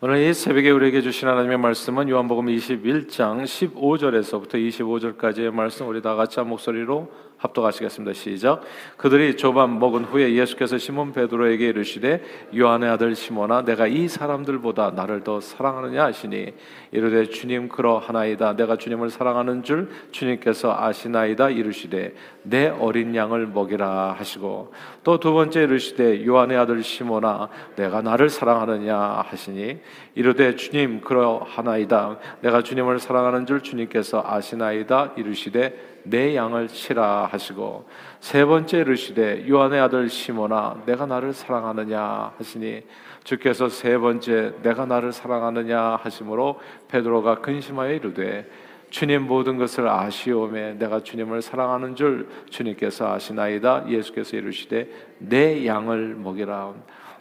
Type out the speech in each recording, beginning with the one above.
오늘 이 새벽에 우리에게 주신 하나님의 말씀은 요한복음 21장 15절에서부터 25절까지의 말씀 우리 다 같이 한 목소리로 합독하시겠습니다. 시작. 그들이 조반 먹은 후에 예수께서 시몬 베드로에게 이르시되 요한의 아들 시몬아 내가 이 사람들보다 나를 더 사랑하느냐 하시니 이르되 주님 그러하나이다 내가 주님을 사랑하는 줄 주님께서 아시나이다 이르시되 내 어린 양을 먹이라 하시고 또 두 번째 이르시되 요한의 아들 시몬아 내가 나를 사랑하느냐 하시니 이르되 주님 그러하나이다. 내가 주님을 사랑하는 줄 주님께서 아시나이다. 이르시되 내 양을 치라 하시고 세 번째 이르시되 요한의 아들 시몬아 내가 나를 사랑하느냐 하시니 주께서 세 번째 내가 나를 사랑하느냐 하심으로 베드로가 근심하여 이르되 주님 모든 것을 아시오매 내가 주님을 사랑하는 줄 주님께서 아시나이다. 예수께서 이르시되 내 양을 먹이라.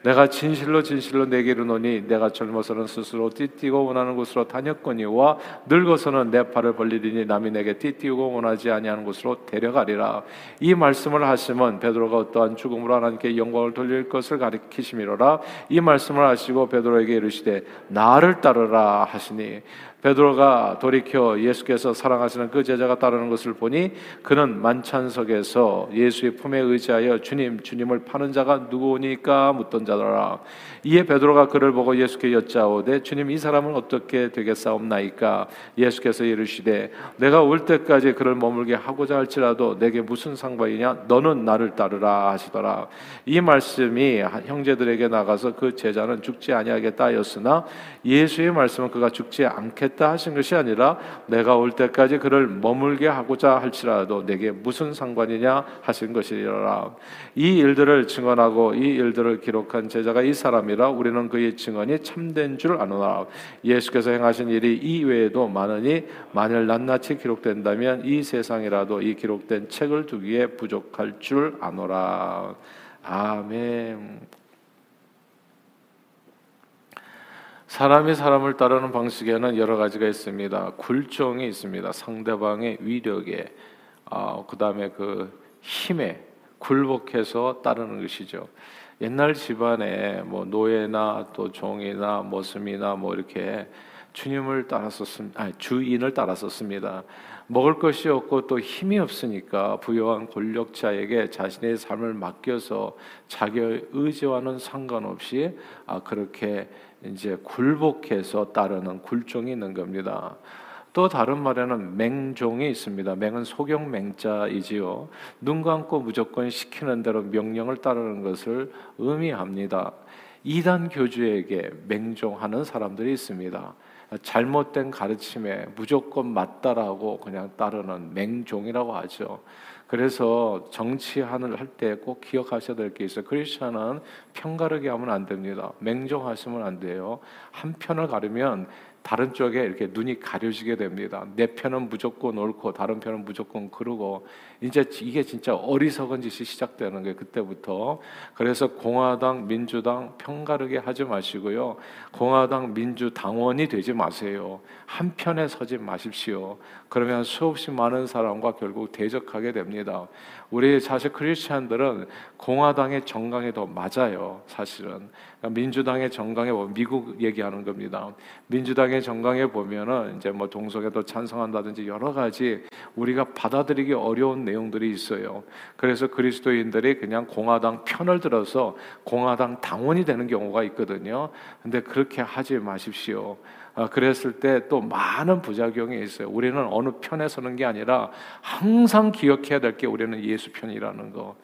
내가 진실로 진실로 내게 이르노니 내가 젊어서는 스스로 띠띠고 원하는 곳으로 다녔거니와 늙어서는 내 팔을 벌리리니 남이 내게 띠띠고 원하지 아니하는 곳으로 데려가리라. 이 말씀을 하시면 베드로가 어떠한 죽음으로 하나님께 영광을 돌릴 것을 가리키심이로라. 이 말씀을 하시고 베드로에게 이르시되 나를 따르라 하시니 베드로가 돌이켜 예수께서 사랑하시는 그 제자가 따르는 것을 보니 그는 만찬석에서 예수의 품에 의지하여 주님 주님을 파는 자가 누구니까 묻던 자더라. 이에 베드로가 그를 보고 예수께 여짜오되 주님 이 사람은 어떻게 되겠사옵나이까? 예수께서 이르시되 내가 올 때까지 그를 머물게 하고자 할지라도 내게 무슨 상관이냐? 너는 나를 따르라 하시더라. 이 말씀이 형제들에게 나가서 그 제자는 죽지 아니하겠다 하였으나 예수의 말씀은 그가 죽지 않겠 다 하신 것이 아니라 내가 올 때까지 그를 머물게 하고자 할지라도 내게 무슨 상관이냐 하신 것이라. 이 일들을 증언하고 이 일들을 기록한 제자가 이 사람이라 우리는 그의 증언이 참된 줄 아노라. 예수께서 행하신 일이 이 외에도 많으니 만일 낱낱이 기록된다면 이 세상이라도 이 기록된 책을 두기에 부족할 줄 아노라. 아멘. 사람이 사람을 따르는 방식에는 여러 가지가 있습니다. 굴종이 있습니다. 상대방의 위력에, 어, 그 다음에 그 힘에 굴복해서 따르는 것이죠. 옛날 집안에 뭐 노예나 또 종이나 모습이나 뭐 이렇게 주님을 따랐었습, 아니 주인을 따랐었습니다. 먹을 것이 없고 또 힘이 없으니까 부유한 권력자에게 자신의 삶을 맡겨서 자기의 의지와는 상관없이 아 그렇게 이제 굴복해서 따르는 굴종이 있는 겁니다. 또 다른 말에는 맹종이 있습니다. 맹은 소경 맹자이지요. 눈 감고 무조건 시키는 대로 명령을 따르는 것을 의미합니다. 이단 교주에게 맹종하는 사람들이 있습니다. 잘못된 가르침에 무조건 맞다라고 그냥 따르는 맹종이라고 하죠. 그래서 정치하는 할 때 꼭 기억하셔야 될 게 있어요. 크리스천은 편가르게 하면 안 됩니다. 맹종하시면 안 돼요. 한 편을 가르면 다른 쪽에 이렇게 눈이 가려지게 됩니다. 내 편은 무조건 옳고 다른 편은 무조건 그르고 이제 이게 진짜 어리석은 짓이 시작되는 거예요. 그때부터. 그래서 공화당, 민주당 편가르게 하지 마시고요. 공화당, 민주당원이 되지 마세요. 한 편에 서지 마십시오. 그러면 수없이 많은 사람과 결국 대적하게 됩니다. 우리 사실 크리스천들은 공화당의 정강에 더 맞아요. 사실은 그러니까 민주당의 정강에 보면 미국 얘기하는 겁니다. 민주당의 정강에 보면은 이제 뭐 동성애도 찬성한다든지 여러 가지 우리가 받아들이기 어려운 내용들이 있어요. 그래서 그리스도인들이 그냥 공화당 편을 들어서 공화당 당원이 되는 경우가 있거든요. 근데 그렇게 하지 마십시오. 아, 그랬을 때 또 많은 부작용이 있어요. 우리는 어느 편에 서는 게 아니라 항상 기억해야 될 게 우리는 예수 편이라는 거.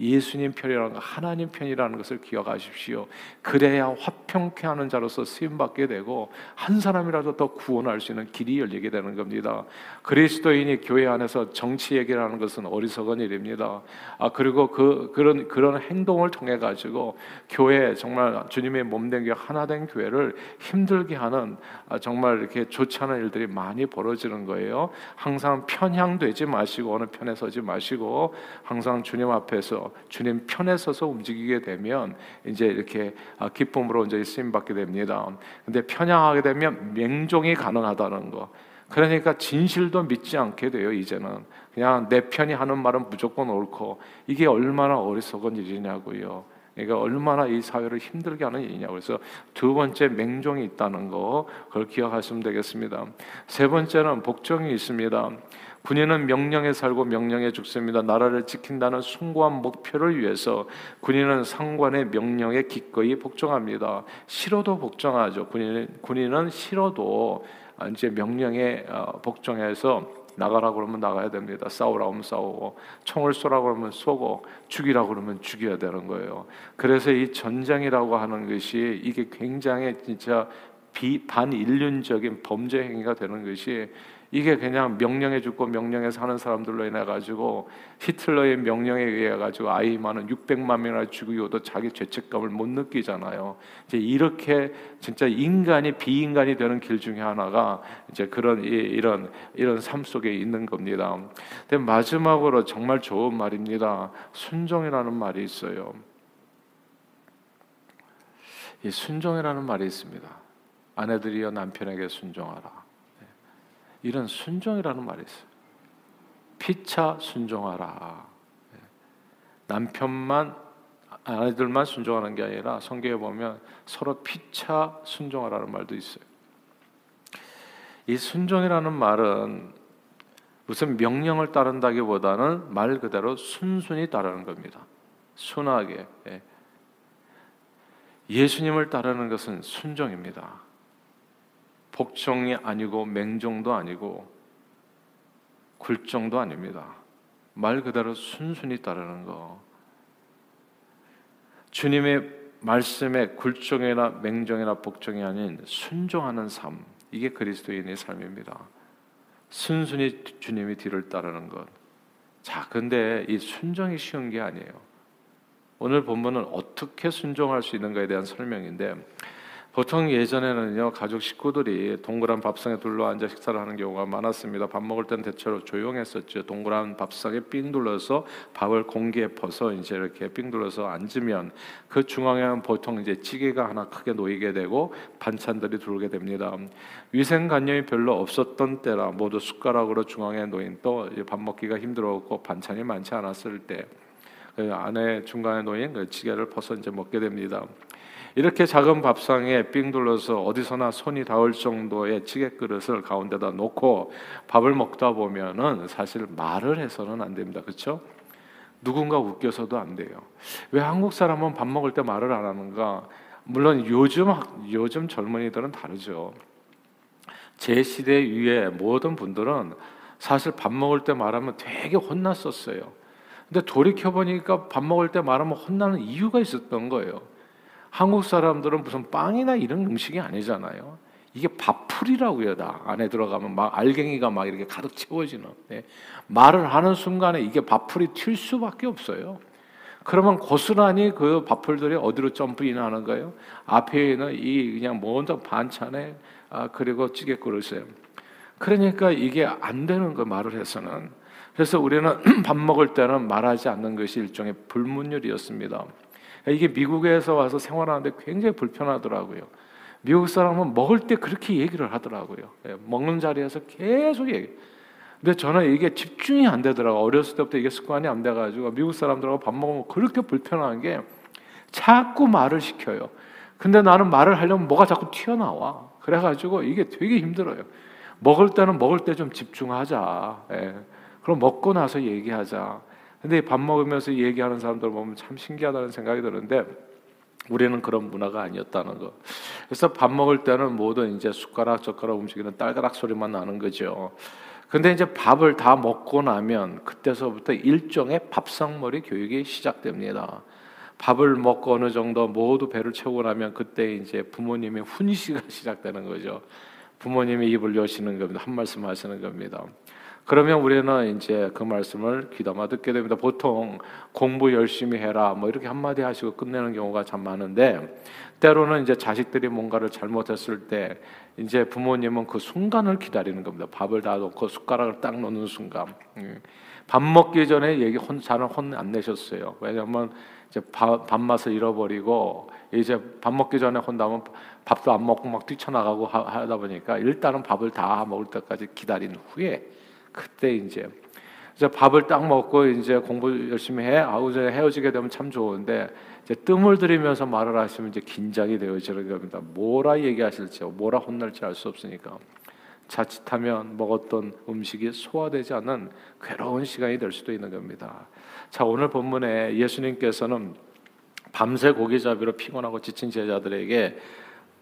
예수님 편이라는 것, 하나님 편이라는 것을 기억하십시오. 그래야 화평케 하는 자로서 쓰임 받게 되고 한 사람이라도 더 구원할 수 있는 길이 열리게 되는 겁니다. 그리스도인이 교회 안에서 정치 얘기를 하는 것은 어리석은 일입니다. 아 그리고 그 그런 그런 행동을 통해 가지고 교회 정말 주님의 몸된 교회 하나된 교회를 힘들게 하는 아, 정말 이렇게 좋지 않은 일들이 많이 벌어지는 거예요. 항상 편향되지 마시고 어느 편에 서지 마시고 항상 주님 앞에서 주님 편에 서서 움직이게 되면 이제 이렇게 아, 기쁨으로 이제 쓰임 받게 됩니다. 근데 편향하게 되면 맹종이 가능하다는 거. 그러니까 진실도 믿지 않게 돼요, 이제는. 그냥 내 편이 하는 말은 무조건 옳고 이게 얼마나 어리석은 일이냐고요. 그러니까 얼마나 이 사회를 힘들게 하는 일이냐. 그래서 두 번째 맹종이 있다는 거 그걸 기억하시면 되겠습니다. 세 번째는 복종이 있습니다. 군인은 명령에 살고 명령에 죽습니다. 나라를 지킨다는 숭고한 목표를 위해서 군인은 상관의 명령에 기꺼이 복종합니다. 싫어도 복종하죠. 군인 군인은 싫어도 이제 명령에 어, 복종해서 나가라 그러면 나가야 됩니다. 싸우라 그러면 싸우고 총을 쏘라 그러면 쏘고 죽이라 그러면 죽여야 되는 거예요. 그래서 이 전쟁이라고 하는 것이 이게 굉장히 진짜 비반인륜적인 범죄 행위가 되는 것이 이게 그냥 명령해 죽고 명령에 사는 사람들로 인해 가지고 히틀러의 명령에 의해 가지고 아이 많은 600만 명이나 죽이고도 자기 죄책감을 못 느끼잖아요. 이제 이렇게 진짜 인간이 비인간이 되는 길 중에 하나가 이제 그런 이런 이런 삶 속에 있는 겁니다. 근데 마지막으로 정말 좋은 말입니다. 순종이라는 말이 있어요. 이 순종이라는 말이 있습니다. 아내들이여 남편에게 순종하라. 이런 순종이라는 말이 있어요. 피차 순종하라. 예. 남편만 아이들만 순종하는 게 아니라 성경에 보면 서로 피차 순종하라는 말도 있어요. 이 순종이라는 말은 무슨 명령을 따른다기보다는 말 그대로 순순히 따르는 겁니다. 순하게. 예. 예수님을 따르는 것은 순종입니다. 복종이 아니고 맹종도 아니고 굴종도 아닙니다. 말 그대로 순순히 따르는 거. 주님의 말씀에 굴종이나 맹종이나 복종이 아닌 순종하는 삶. 이게 그리스도인의 삶입니다. 순순히 주님의 뒤를 따르는 것. 자, 근데 이 순종이 쉬운 게 아니에요. 오늘 본문은 어떻게 순종할 수 있는가에 대한 설명인데 보통 예전에는요 가족 식구들이 동그란 밥상에 둘러 앉아 식사를 하는 경우가 많았습니다. 밥 먹을 때는 대체로 조용했었죠. 동그란 밥상에 삥 둘러서 밥을 공기에 퍼서 이제 이렇게 삥 둘러서 앉으면 그 중앙에는 보통 이제 찌개가 하나 크게 놓이게 되고 반찬들이 들어오게 됩니다. 위생관념이 별로 없었던 때라 모두 숟가락으로 중앙에 놓인 또 밥 먹기가 힘들었고 반찬이 많지 않았을 때. 그 안에 중간에 놓인 그 찌개를 퍼서 이제 먹게 됩니다. 이렇게 작은 밥상에 삥 둘러서 어디서나 손이 닿을 정도의 찌개 그릇을 가운데다 놓고 밥을 먹다 보면은 사실 말을 해서는 안 됩니다. 그렇죠? 누군가 웃겨서도 안 돼요. 왜 한국 사람은 밥 먹을 때 말을 안 하는가? 물론 요즘 요즘 젊은이들은 다르죠. 제 시대 위에 모든 분들은 사실 밥 먹을 때 말하면 되게 혼났었어요. 근데 돌이켜 보니까 밥 먹을 때 말하면 혼나는 이유가 있었던 거예요. 한국 사람들은 무슨 빵이나 이런 음식이 아니잖아요. 이게 밥풀이라고요, 다 안에 들어가면 막 알갱이가 막 이렇게 가득 채워지는. 네. 말을 하는 순간에 이게 밥풀이 튈 수밖에 없어요. 그러면 고스란히 그 밥풀들이 어디로 점프인 하는 거예요? 앞에 있는 이 그냥 먼저 반찬에 아, 그리고 찌개 그릇에. 그러니까 이게 안 되는 거 말을 해서는. 그래서 우리는 밥 먹을 때는 말하지 않는 것이 일종의 불문율이었습니다. 이게 미국에서 와서 생활하는데 굉장히 불편하더라고요. 미국 사람은 먹을 때 그렇게 얘기를 하더라고요. 예, 먹는 자리에서 계속 얘기. 근데 저는 이게 집중이 안 되더라고. 어렸을 때부터 이게 습관이 안 돼가지고 미국 사람들하고 밥 먹으면 그렇게 불편한 게 자꾸 말을 시켜요. 근데 나는 말을 하려면 뭐가 자꾸 튀어나와. 그래가지고 이게 되게 힘들어요. 먹을 때는 먹을 때 좀 집중하자. 예. 그럼 먹고 나서 얘기하자. 근데 밥 먹으면서 얘기하는 사람들 보면 참 신기하다는 생각이 드는데 우리는 그런 문화가 아니었다는 거. 그래서 밥 먹을 때는 모든 이제 숟가락 젓가락 움직이는 딸가락 소리만 나는 거죠. 근데 이제 밥을 다 먹고 나면 그때서부터 일종의 밥상머리 교육이 시작됩니다. 밥을 먹고 어느 정도 모두 배를 채우고 나면 그때 이제 부모님의 훈시가 시작되는 거죠. 부모님이 입을 여시는 겁니다. 한 말씀 하시는 겁니다. 그러면 우리는 이제 그 말씀을 귀담아 듣게 됩니다. 보통 공부 열심히 해라 뭐 이렇게 한마디 하시고 끝내는 경우가 참 많은데 때로는 이제 자식들이 뭔가를 잘못했을 때 이제 부모님은 그 순간을 기다리는 겁니다. 밥을 다 놓고 숟가락을 딱 놓는 순간. 음. 밥 먹기 전에 얘기 혼 잘은 혼 안 내셨어요. 왜냐하면 이제 밥, 밥맛을 잃어버리고 이제 밥 먹기 전에 혼나면 밥도 안 먹고 막 뛰쳐나가고 하 다 보니까 일단은 밥을 다 먹을 때까지 기다린 후에 그때 이제 이제 밥을 딱 먹고 이제 공부 열심히 해. 아우 이제 헤어지게 되면 참 좋은데 이제 뜸을 들이면서 말을 하시면 이제 긴장이 되어지는 겁니다. 뭐라 얘기하실지, 뭐라 혼날지 알 수 없으니까. 자칫하면 먹었던 음식이 소화되지 않는 괴로운 시간이 될 수도 있는 겁니다. 자, 오늘 본문에 예수님께서는 밤새 고기잡이로 피곤하고 지친 제자들에게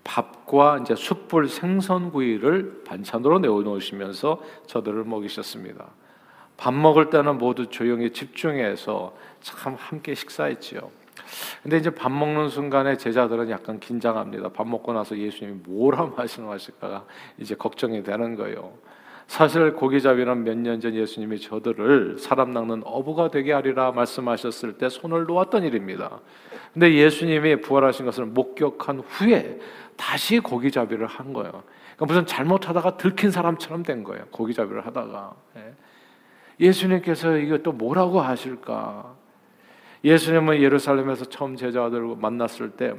밥과 이제 숯불 생선구이를 반찬으로 내어놓으시면서 저들을 먹이셨습니다. 밥 먹을 때는 모두 조용히 집중해서 참 함께 식사했지요. 근데 이제 밥 먹는 순간에 제자들은 약간 긴장합니다. 밥 먹고 나서 예수님이 뭐라 말씀하실까 이제 걱정이 되는 거예요. 사실 고기잡이는 몇 년 전 예수님이 저들을 사람 낚는 어부가 되게 하리라 말씀하셨을 때 손을 놓았던 일입니다. 근데 예수님이 부활하신 것을 목격한 후에 다시 고기잡이를 한 거예요. 그러니까 무슨 잘못하다가 들킨 사람처럼 된 거예요. 고기잡이를 하다가. 예. 예수님께서 이거 또 뭐라고 하실까? 예수님은 예루살렘에서 처음 제자들을 만났을 때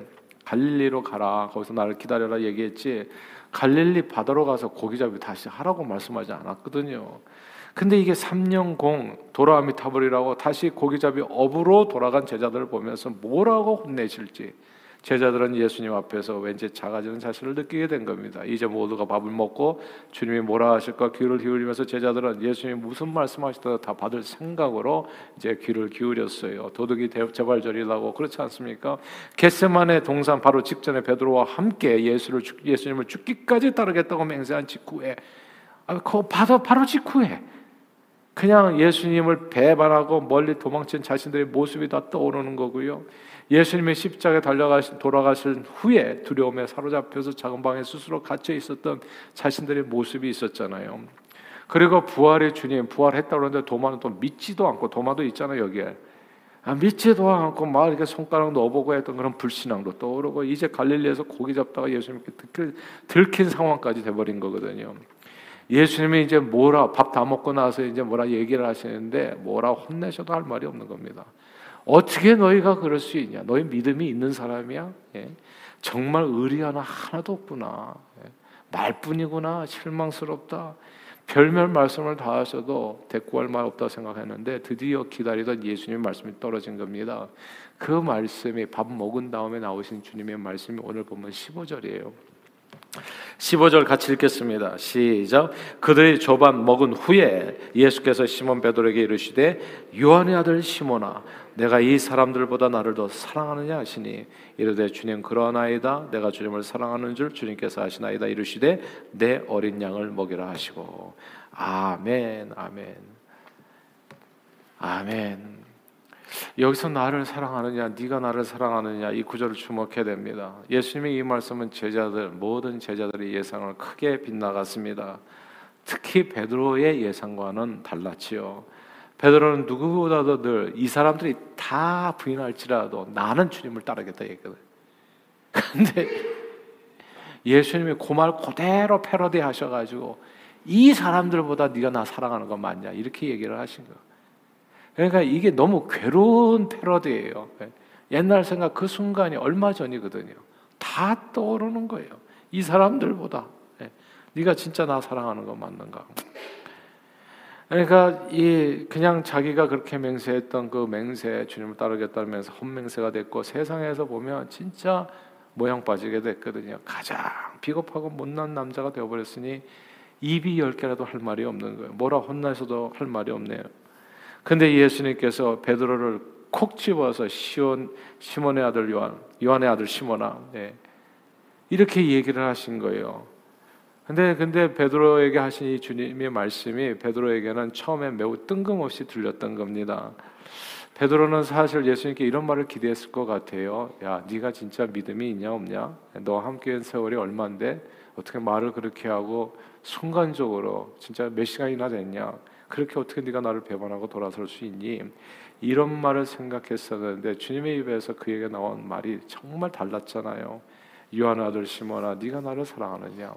갈릴리로 가라. 거기서 나를 기다려라 얘기했지. 갈릴리 바다로 가서 고기잡이 다시 하라고 말씀하지 않았거든요. 근데 이게 3년 공 도라미 타버리라고 다시 고기잡이 업으로 돌아간 제자들을 보면서 뭐라고 혼내실지 제자들은 예수님 앞에서 왠지 작아지는 자신을 느끼게 된 겁니다. 이제 모두가 밥을 먹고 주님이 뭐라 하실까 귀를 기울이면서 제자들은 예수님이 무슨 말씀하시더라도 다 받을 생각으로 이제 귀를 기울였어요. 도둑이 재발절이라고 그렇지 않습니까? 겟세만의 동산 바로 직전에 베드로와 함께 예수를 예수님을 죽기까지 따르겠다고 맹세한 직후에 아, 그 바로 바로 직후에 그냥 예수님을 배반하고 멀리 도망친 자신들의 모습이 다 떠오르는 거고요. 예수님의 십자가에 달려가신 돌아가신 후에 두려움에 사로잡혀서 작은 방에 스스로 갇혀 있었던 자신들의 모습이 있었잖아요. 그리고 부활의 주님 부활했다 그러는데 도마는 또 믿지도 않고 도마도 있잖아요 여기에 아, 믿지도 않고 막 이렇게 손가락 넣어보고 했던 그런 불신앙도 떠오르고 이제 갈릴리에서 고기 잡다가 예수님께 들킨, 상황까지 돼버린 거거든요. 예수님이 이제 뭐라 밥 다 먹고 나서 이제 뭐라 얘기를 하시는데 뭐라 혼내셔도 할 말이 없는 겁니다. 어떻게 너희가 그럴 수 있냐? 너희 믿음이 있는 사람이야? 예? 정말 의리 하나 하나도 없구나. 예? 말뿐이구나. 실망스럽다. 별별 말씀을 다 하셔도 대꾸할 말 없다 생각했는데 드디어 기다리던 예수님 말씀이 떨어진 겁니다. 그 말씀이 밥 먹은 다음에 나오신 주님의 말씀이 오늘 보면 15절이에요. 15절 같이 읽겠습니다. 시작. 그들이 조반 먹은 후에 예수께서 시몬 베드로에게 이르시되 요한의 아들 시몬아 내가 이 사람들보다 나를 더 사랑하느냐 하시니 이르되 주님 그러하나이다. 내가 주님을 사랑하는 줄 주님께서 아시나이다. 이르시되 내 어린 양을 먹이라 하시고. 아멘 아멘. 아멘 여기서 나를 사랑하느냐 네가 나를 사랑하느냐 이 구절을 주목해야 됩니다 예수님의 이 말씀은 제자들 모든 제자들의 예상을 크게 빗나갔습니다 특히 베드로의 예상과는 달랐지요 베드로는 누구보다도 늘 이 사람들이 다 부인할지라도 나는 주님을 따르겠다 얘기거든. 근데 예수님이 그말 그대로 패러디 하셔가지고 이 사람들보다 네가 나 사랑하는 거 맞냐 이렇게 얘기를 하신 거. 그러니까 이게 너무 괴로운 패러디예요. 옛날 생각 그 순간이 얼마 전이거든요. 다 떠오르는 거예요. 이 사람들보다 네가 진짜 나 사랑하는 거 맞는가? 그러니까 이 그냥 자기가 그렇게 맹세했던 그 맹세 주님을 따르겠다면서 헛맹세가 됐고 세상에서 보면 진짜 모양 빠지게 됐거든요. 가장 비겁하고 못난 남자가 되어버렸으니 입이 열 개라도 할 말이 없는 거예요. 뭐라 혼나서도 할 말이 없네요. 근데 예수님께서 베드로를 콕 집어서 시온 시몬의 아들 요한 요한의 아들 시몬아 네. 이렇게 얘기를 하신 거예요. 근데 근데 베드로에게 하신 이 주님의 말씀이 베드로에게는 처음에 매우 뜬금없이 들렸던 겁니다. 베드로는 사실 예수님께 이런 말을 기대했을 것 같아요. 야, 네가 진짜 믿음이 있냐 없냐? 너 함께한 세월이 얼마인데 어떻게 말을 그렇게 하고 순간적으로 진짜 몇 시간이나 됐냐? 그렇게 어떻게 네가 나를 배반하고 돌아설 수 있니? 이런 말을 생각했었는데 주님의 입에서 그에게 나온 말이 정말 달랐잖아요. 요한 아들 시몬아, 네가 나를 사랑하느냐?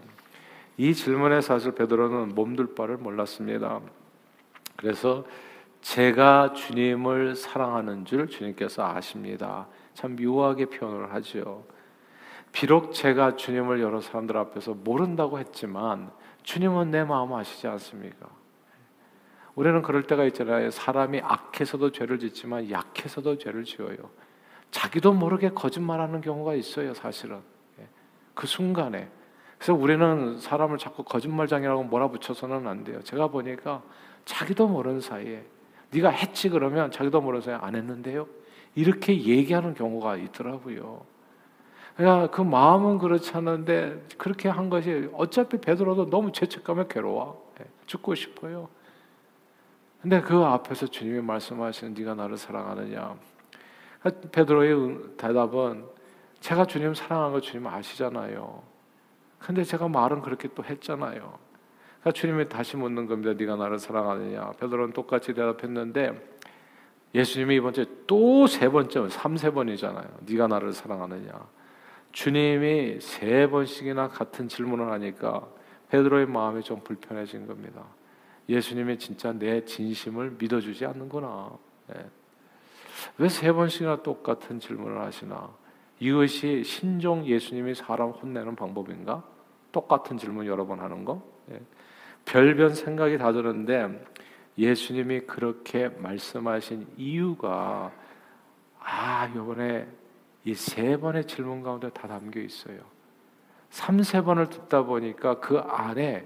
이 질문에 사실 베드로는 몸둘 바를 몰랐습니다. 그래서 제가 주님을 사랑하는 줄 주님께서 아십니다. 참 묘하게 표현을 하죠. 비록 제가 주님을 여러 사람들 앞에서 모른다고 했지만 주님은 내 마음 아시지 않습니까? 우리는 그럴 때가 있잖아요. 사람이 악해서도 죄를 짓지만 약해서도 죄를 지어요. 자기도 모르게 거짓말하는 경우가 있어요, 사실은. 예. 그 순간에. 그래서 우리는 사람을 자꾸 거짓말장이라고 몰아붙여서는 안 돼요. 제가 보니까 자기도 모르는 사이에 네가 했지 그러면 자기도 모르는 사이에 안 했는데요. 이렇게 얘기하는 경우가 있더라고요. 그러니까 그 마음은 그렇지 않은데 그렇게 한 것이 어차피 베드로도 너무 죄책감에 괴로워. 예, 죽고 싶어요. 근데 그 앞에서 주님이 말씀하시는 네가 나를 사랑하느냐. 베드로의 대답은 제가 주님 사랑하는 거 주님 아시잖아요. 근데 제가 말은 그렇게 또 했잖아요. 그러니까 주님이 다시 묻는 겁니다. 네가 나를 사랑하느냐. 베드로는 똑같이 대답했는데 예수님이 이번 주에 또 세 번째, 삼세 번이잖아요. 네가 나를 사랑하느냐. 주님이 세 번씩이나 같은 질문을 하니까 베드로의 마음이 좀 불편해진 겁니다. 예수님이 진짜 내 진심을 믿어주지 않는구나. 네. 왜세 번씩이나 똑같은 질문을 하시나? 이것이 신종 예수님이 사람 혼내는 방법인가? 똑같은 질문 여러 번 하는 거? 네. 별변 생각이 다 드는데 예수님이 그렇게 말씀하신 이유가 아, 이번에 이 세 번의 질문 가운데 다 담겨 있어요. 3, 세 번을 듣다 보니까 그 안에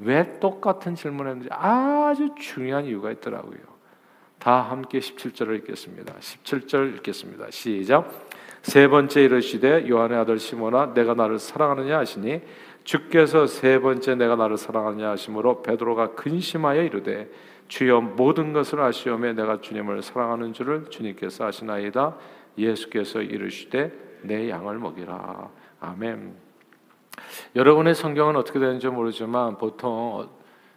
왜 똑같은 질문을 했는지 아주 중요한 이유가 있더라고요. 다 함께 17절을 읽겠습니다. 17절 읽겠습니다. 시작. 세 번째 이르시되 요한의 아들 시모나 내가 나를 사랑하느냐 하시니 주께서 세 번째 내가 나를 사랑하느냐 하심으로 베드로가 근심하여 이르되 주여 모든 것을 아시오매 내가 주님을 사랑하는 줄을 주님께서 아시나이다. 예수께서 이르시되 내 양을 먹이라. 아멘. 여러분의 성경은 어떻게 되는지 모르지만 보통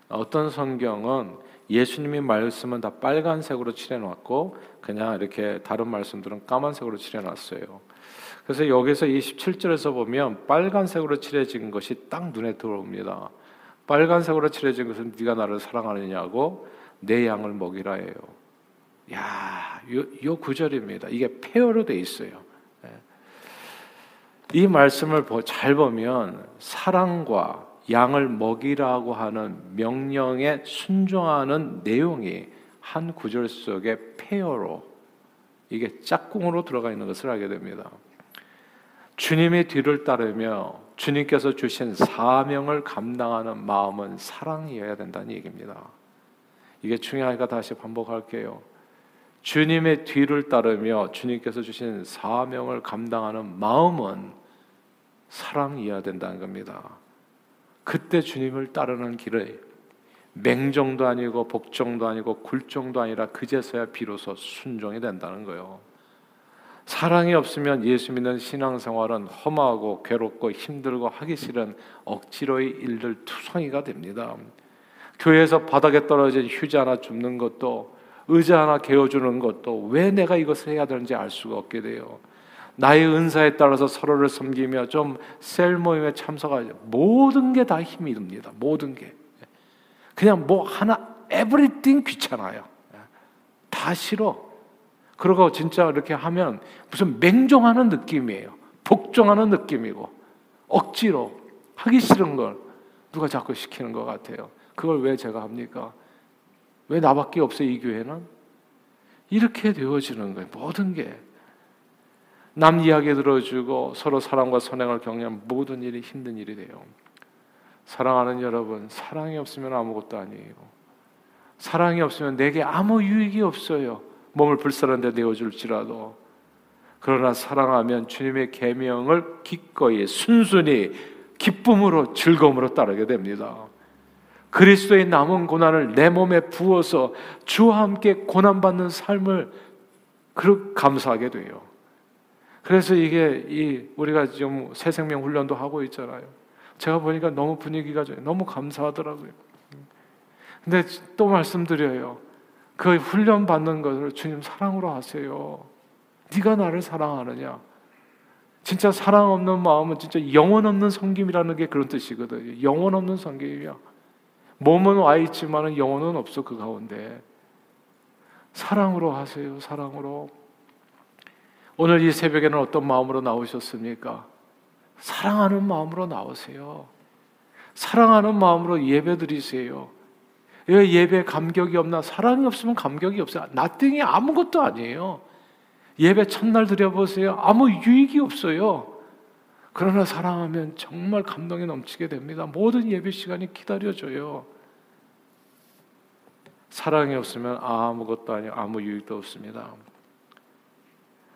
어떤 성경은 예수님이 말씀은 다 빨간색으로 칠해놨고 그냥 이렇게 다른 말씀들은 까만색으로 칠해놨어요. 그래서 여기서 이 17절에서 보면 빨간색으로 칠해진 것이 딱 눈에 들어옵니다. 빨간색으로 칠해진 것은 네가 나를 사랑하느냐고 내 양을 먹이라예요. 야, 요, 요 구절입니다. 이게 폐어로 돼 있어요. 예. 이 말씀을 잘 보면 사랑과 양을 먹이라고 하는 명령에 순종하는 내용이 한 구절 속에 폐어로 이게 짝꿍으로 들어가 있는 것을 알게 됩니다. 주님의 뒤를 따르며 주님께서 주신 사명을 감당하는 마음은 사랑이어야 된다는 얘기입니다. 이게 중요하니까 다시 반복할게요. 주님의 뒤를 따르며 주님께서 주신 사명을 감당하는 마음은 사랑이어야 된다는 겁니다. 그때 주님을 따르는 길을 맹정도 아니고 복정도 아니고 굴정도 아니라 그제서야 비로소 순종이 된다는 거예요. 사랑이 없으면 예수 믿는 신앙생활은 험하고 괴롭고 힘들고 하기 싫은 억지로의 일들 투성이가 됩니다. 교회에서 바닥에 떨어진 휴지 하나 줍는 것도 의자 하나 개어주는 것도 왜 내가 이것을 해야 되는지 알 수가 없게 돼요. 나의 은사에 따라서 서로를 섬기며 좀 셀 모임에 참석하죠. 모든 게 다 힘이 듭니다. 모든 게. 그냥 뭐 하나 에브리띵 귀찮아요. 다 싫어. 그리고 진짜 이렇게 하면 무슨 맹종하는 느낌이에요. 복종하는 느낌이고 억지로 하기 싫은 걸 누가 자꾸 시키는 것 같아요. 그걸 왜 제가 합니까? 왜 나밖에 없어 이 교회는? 이렇게 되어지는 거예요. 모든 게. 남 이야기 들어주고 서로 사랑과 선행을 격려하면 모든 일이 힘든 일이 돼요. 사랑하는 여러분, 사랑이 없으면 아무것도 아니에요. 사랑이 없으면 내게 아무 유익이 없어요. 몸을 불사른 데 내어줄지라도. 그러나 사랑하면 주님의 계명을 기꺼이 순순히 기쁨으로 즐거움으로 따르게 됩니다. 그리스도의 남은 고난을 내 몸에 부어서 주와 함께 고난받는 삶을 그렇게 감사하게 돼요. 그래서 이게 이 우리가 지금 새 생명 훈련도 하고 있잖아요. 제가 보니까 너무 분위기가 너무 감사하더라고요. 근데 또 말씀드려요. 그 훈련 받는 것을 주님 사랑으로 하세요. 네가 나를 사랑하느냐? 진짜 사랑 없는 마음은 진짜 영원 없는 성김이라는 게 그런 뜻이거든요. 영원 없는 성김이야. 몸은 와 있지만은 영혼은 없어 그 가운데. 사랑으로 하세요. 사랑으로. 오늘 이 새벽에는 어떤 마음으로 나오셨습니까? 사랑하는 마음으로 나오세요. 사랑하는 마음으로 예배 드리세요. 왜 예배 감격이 없나? 사랑이 없으면 감격이 없어요. 나띵이 아무것도 아니에요. 예배 첫날 드려보세요. 아무 유익이 없어요. 그러나 사랑하면 정말 감동이 넘치게 됩니다. 모든 예배 시간이 기다려져요. 사랑이 없으면 아무것도 아니고 아무 유익도 없습니다.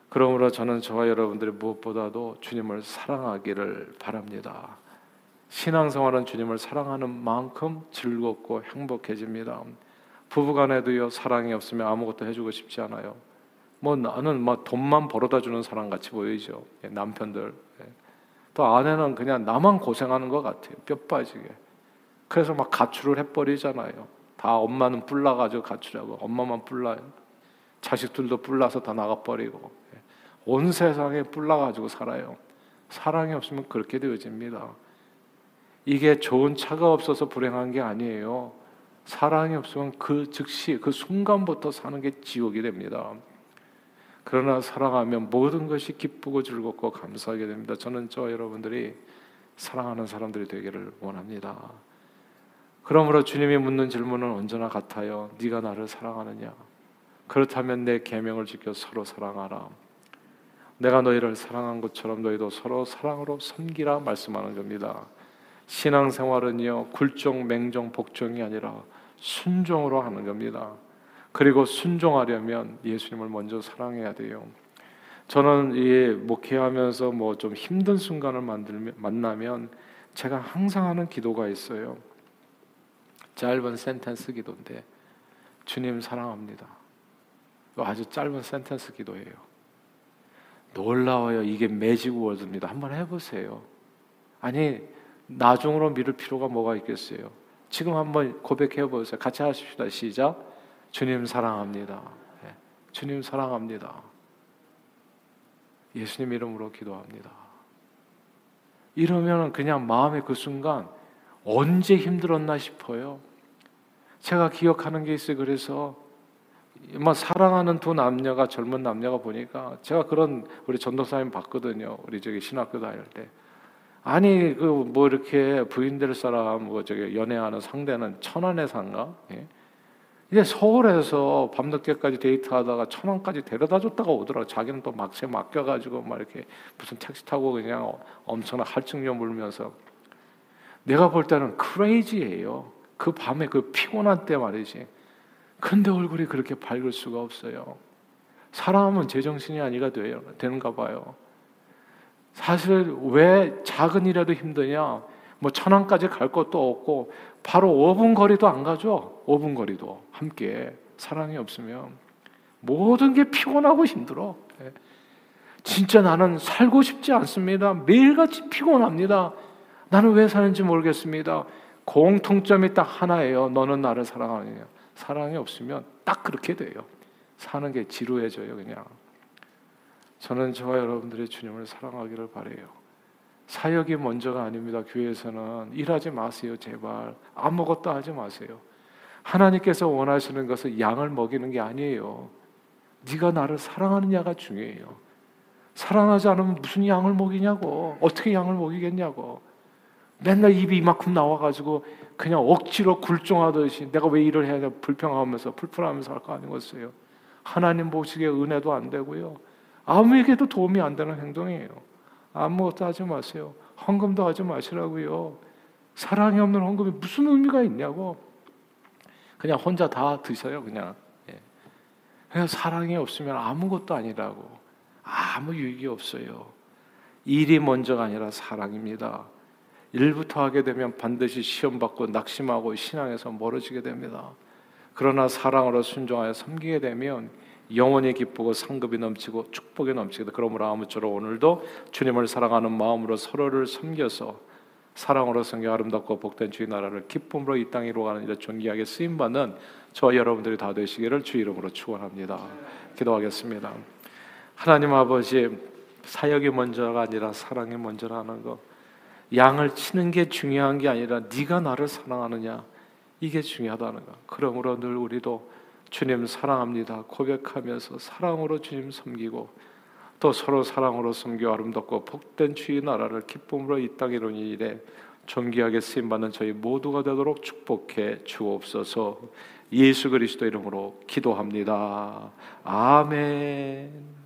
그러므로 저는 저와 여러분들이 무엇보다도 주님을 사랑하기를 바랍니다. 신앙생활은 주님을 사랑하는 만큼 즐겁고 행복해집니다. 부부간에도요 사랑이 없으면 아무것도 해주고 싶지 않아요. 뭐 나는 막 돈만 벌어다 주는 사람 같이 보이죠. 예, 남편들. 예. 또 아내는 그냥 나만 고생하는 것 같아요. 뼈 빠지게. 그래서 막 가출을 해버리잖아요. 다 엄마는 뿔나가지고 가출하고 엄마만 뿔나요. 자식들도 뿔나서 다 나가버리고 예. 온 세상에 뿔나가지고 살아요. 사랑이 없으면 그렇게 되어집니다. 이게 좋은 차가 없어서 불행한 게 아니에요. 사랑이 없으면 그 즉시 그 순간부터 사는 게 지옥이 됩니다. 그러나 사랑하면 모든 것이 기쁘고 즐겁고 감사하게 됩니다. 저는 저 여러분들이 사랑하는 사람들이 되기를 원합니다. 그러므로 주님이 묻는 질문은 언제나 같아요. 네가 나를 사랑하느냐? 그렇다면 내 계명을 지켜 서로 사랑하라. 내가 너희를 사랑한 것처럼 너희도 서로 사랑으로 섬기라 말씀하는 겁니다. 신앙생활은요 굴종, 맹종, 복종이 아니라 순종으로 하는 겁니다. 그리고 순종하려면 예수님을 먼저 사랑해야 돼요. 저는 이 목회하면서 뭐 좀 힘든 순간을 만들면 만나면 제가 항상 하는 기도가 있어요. 짧은 센텐스 기도인데 주님 사랑합니다. 아주 짧은 센텐스 기도예요. 놀라워요. 이게 매직 워드입니다. 한번 해보세요. 아니 나중으로 미룰 필요가 뭐가 있겠어요? 지금 한번 고백해 보세요. 같이 하십시다. 시작. 주님 사랑합니다. 네. 주님 사랑합니다. 예수님 이름으로 기도합니다. 이러면 그냥 마음의 그 순간 언제 힘들었나 싶어요. 제가 기억하는 게 있어요. 그래서 뭐 사랑하는 두 남녀가 젊은 남녀가 보니까 제가 그런 우리 전도사님 봤거든요. 우리 저기 신학교 다닐 때. 아니 그 뭐 이렇게 부인 될 사람 뭐 저기 연애하는 상대는 천안에 산가? 예? 이제 서울에서 밤늦게까지 데이트하다가 천안까지 데려다 줬다가 오더라고. 자기는 또 막세 맡겨가지고 막 이렇게 무슨 택시 타고 그냥 엄청난 할증료 물면서 내가 볼 때는 크레이지예요. 그 밤에 그 피곤한 때 말이지. 근데 얼굴이 그렇게 밝을 수가 없어요. 사람은 제정신이 아니가 돼요. 되는가 봐요. 사실 왜 작은 일에도 힘드냐? 뭐 천안까지 갈 것도 없고 바로 5분 거리도 안 가죠. 5분 거리도 함께 사랑이 없으면 모든 게 피곤하고 힘들어. 예. 진짜 나는 살고 싶지 않습니다. 매일같이 피곤합니다. 나는 왜 사는지 모르겠습니다. 공통점이 딱 하나예요. 너는 나를 사랑하느냐. 사랑이 없으면 딱 그렇게 돼요. 사는 게 지루해져요, 그냥. 저는 저와 여러분들의 주님을 사랑하기를 바래요. 사역이 먼저가 아닙니다. 교회에서는 일하지 마세요, 제발. 아무것도 하지 마세요. 하나님께서 원하시는 것은 양을 먹이는 게 아니에요. 네가 나를 사랑하느냐가 중요해요. 사랑하지 않으면 무슨 양을 먹이냐고. 어떻게 양을 먹이겠냐고. 맨날 입이 이만큼 나와가지고 그냥 억지로 굴종하듯이 내가 왜 일을 해야 돼 불평하면서 불편하면서 할 거 아니겠어요. 하나님 보시기에 은혜도 안 되고요. 아무에게도 도움이 안 되는 행동이에요. 아무것도 하지 마세요. 헌금도 하지 마시라고요. 사랑이 없는 헌금이 무슨 의미가 있냐고. 그냥 혼자 다 드셔요, 그냥. 예. 그냥 사랑이 없으면 아무것도 아니라고. 아무 유익이 없어요. 일이 먼저가 아니라 사랑입니다. 일부터 하게 되면 반드시 시험 받고 낙심하고 신앙에서 멀어지게 됩니다. 그러나 사랑으로 순종하여 섬기게 되면 영원히 기쁘고 상급이 넘치고 축복이 넘치게 그러므로 아무쪼록 오늘도 주님을 사랑하는 마음으로 서로를 섬겨서 사랑으로 섬겨 아름답고 복된 주의 나라를 기쁨으로 이 땅에 이루어가는 일에 존귀하게 쓰임 받는 저 여러분들이 다 되시기를 주 이름으로 축원합니다. 기도하겠습니다. 하나님 아버지 사역이 먼저가 아니라 사랑이 먼저라는 거. 양을 치는 게 중요한 게 아니라 네가 나를 사랑하느냐 이게 중요하다는 거. 그러므로 늘 우리도 주님 사랑합니다. 고백하면서 사랑으로 주님 섬기고 또 서로 사랑으로 섬겨 아름답고 복된 주의 나라를 기쁨으로 이 땅에 이루는 일에 존귀하게 쓰임 받는 저희 모두가 되도록 축복해 주옵소서. 예수 그리스도 이름으로 기도합니다. 아멘.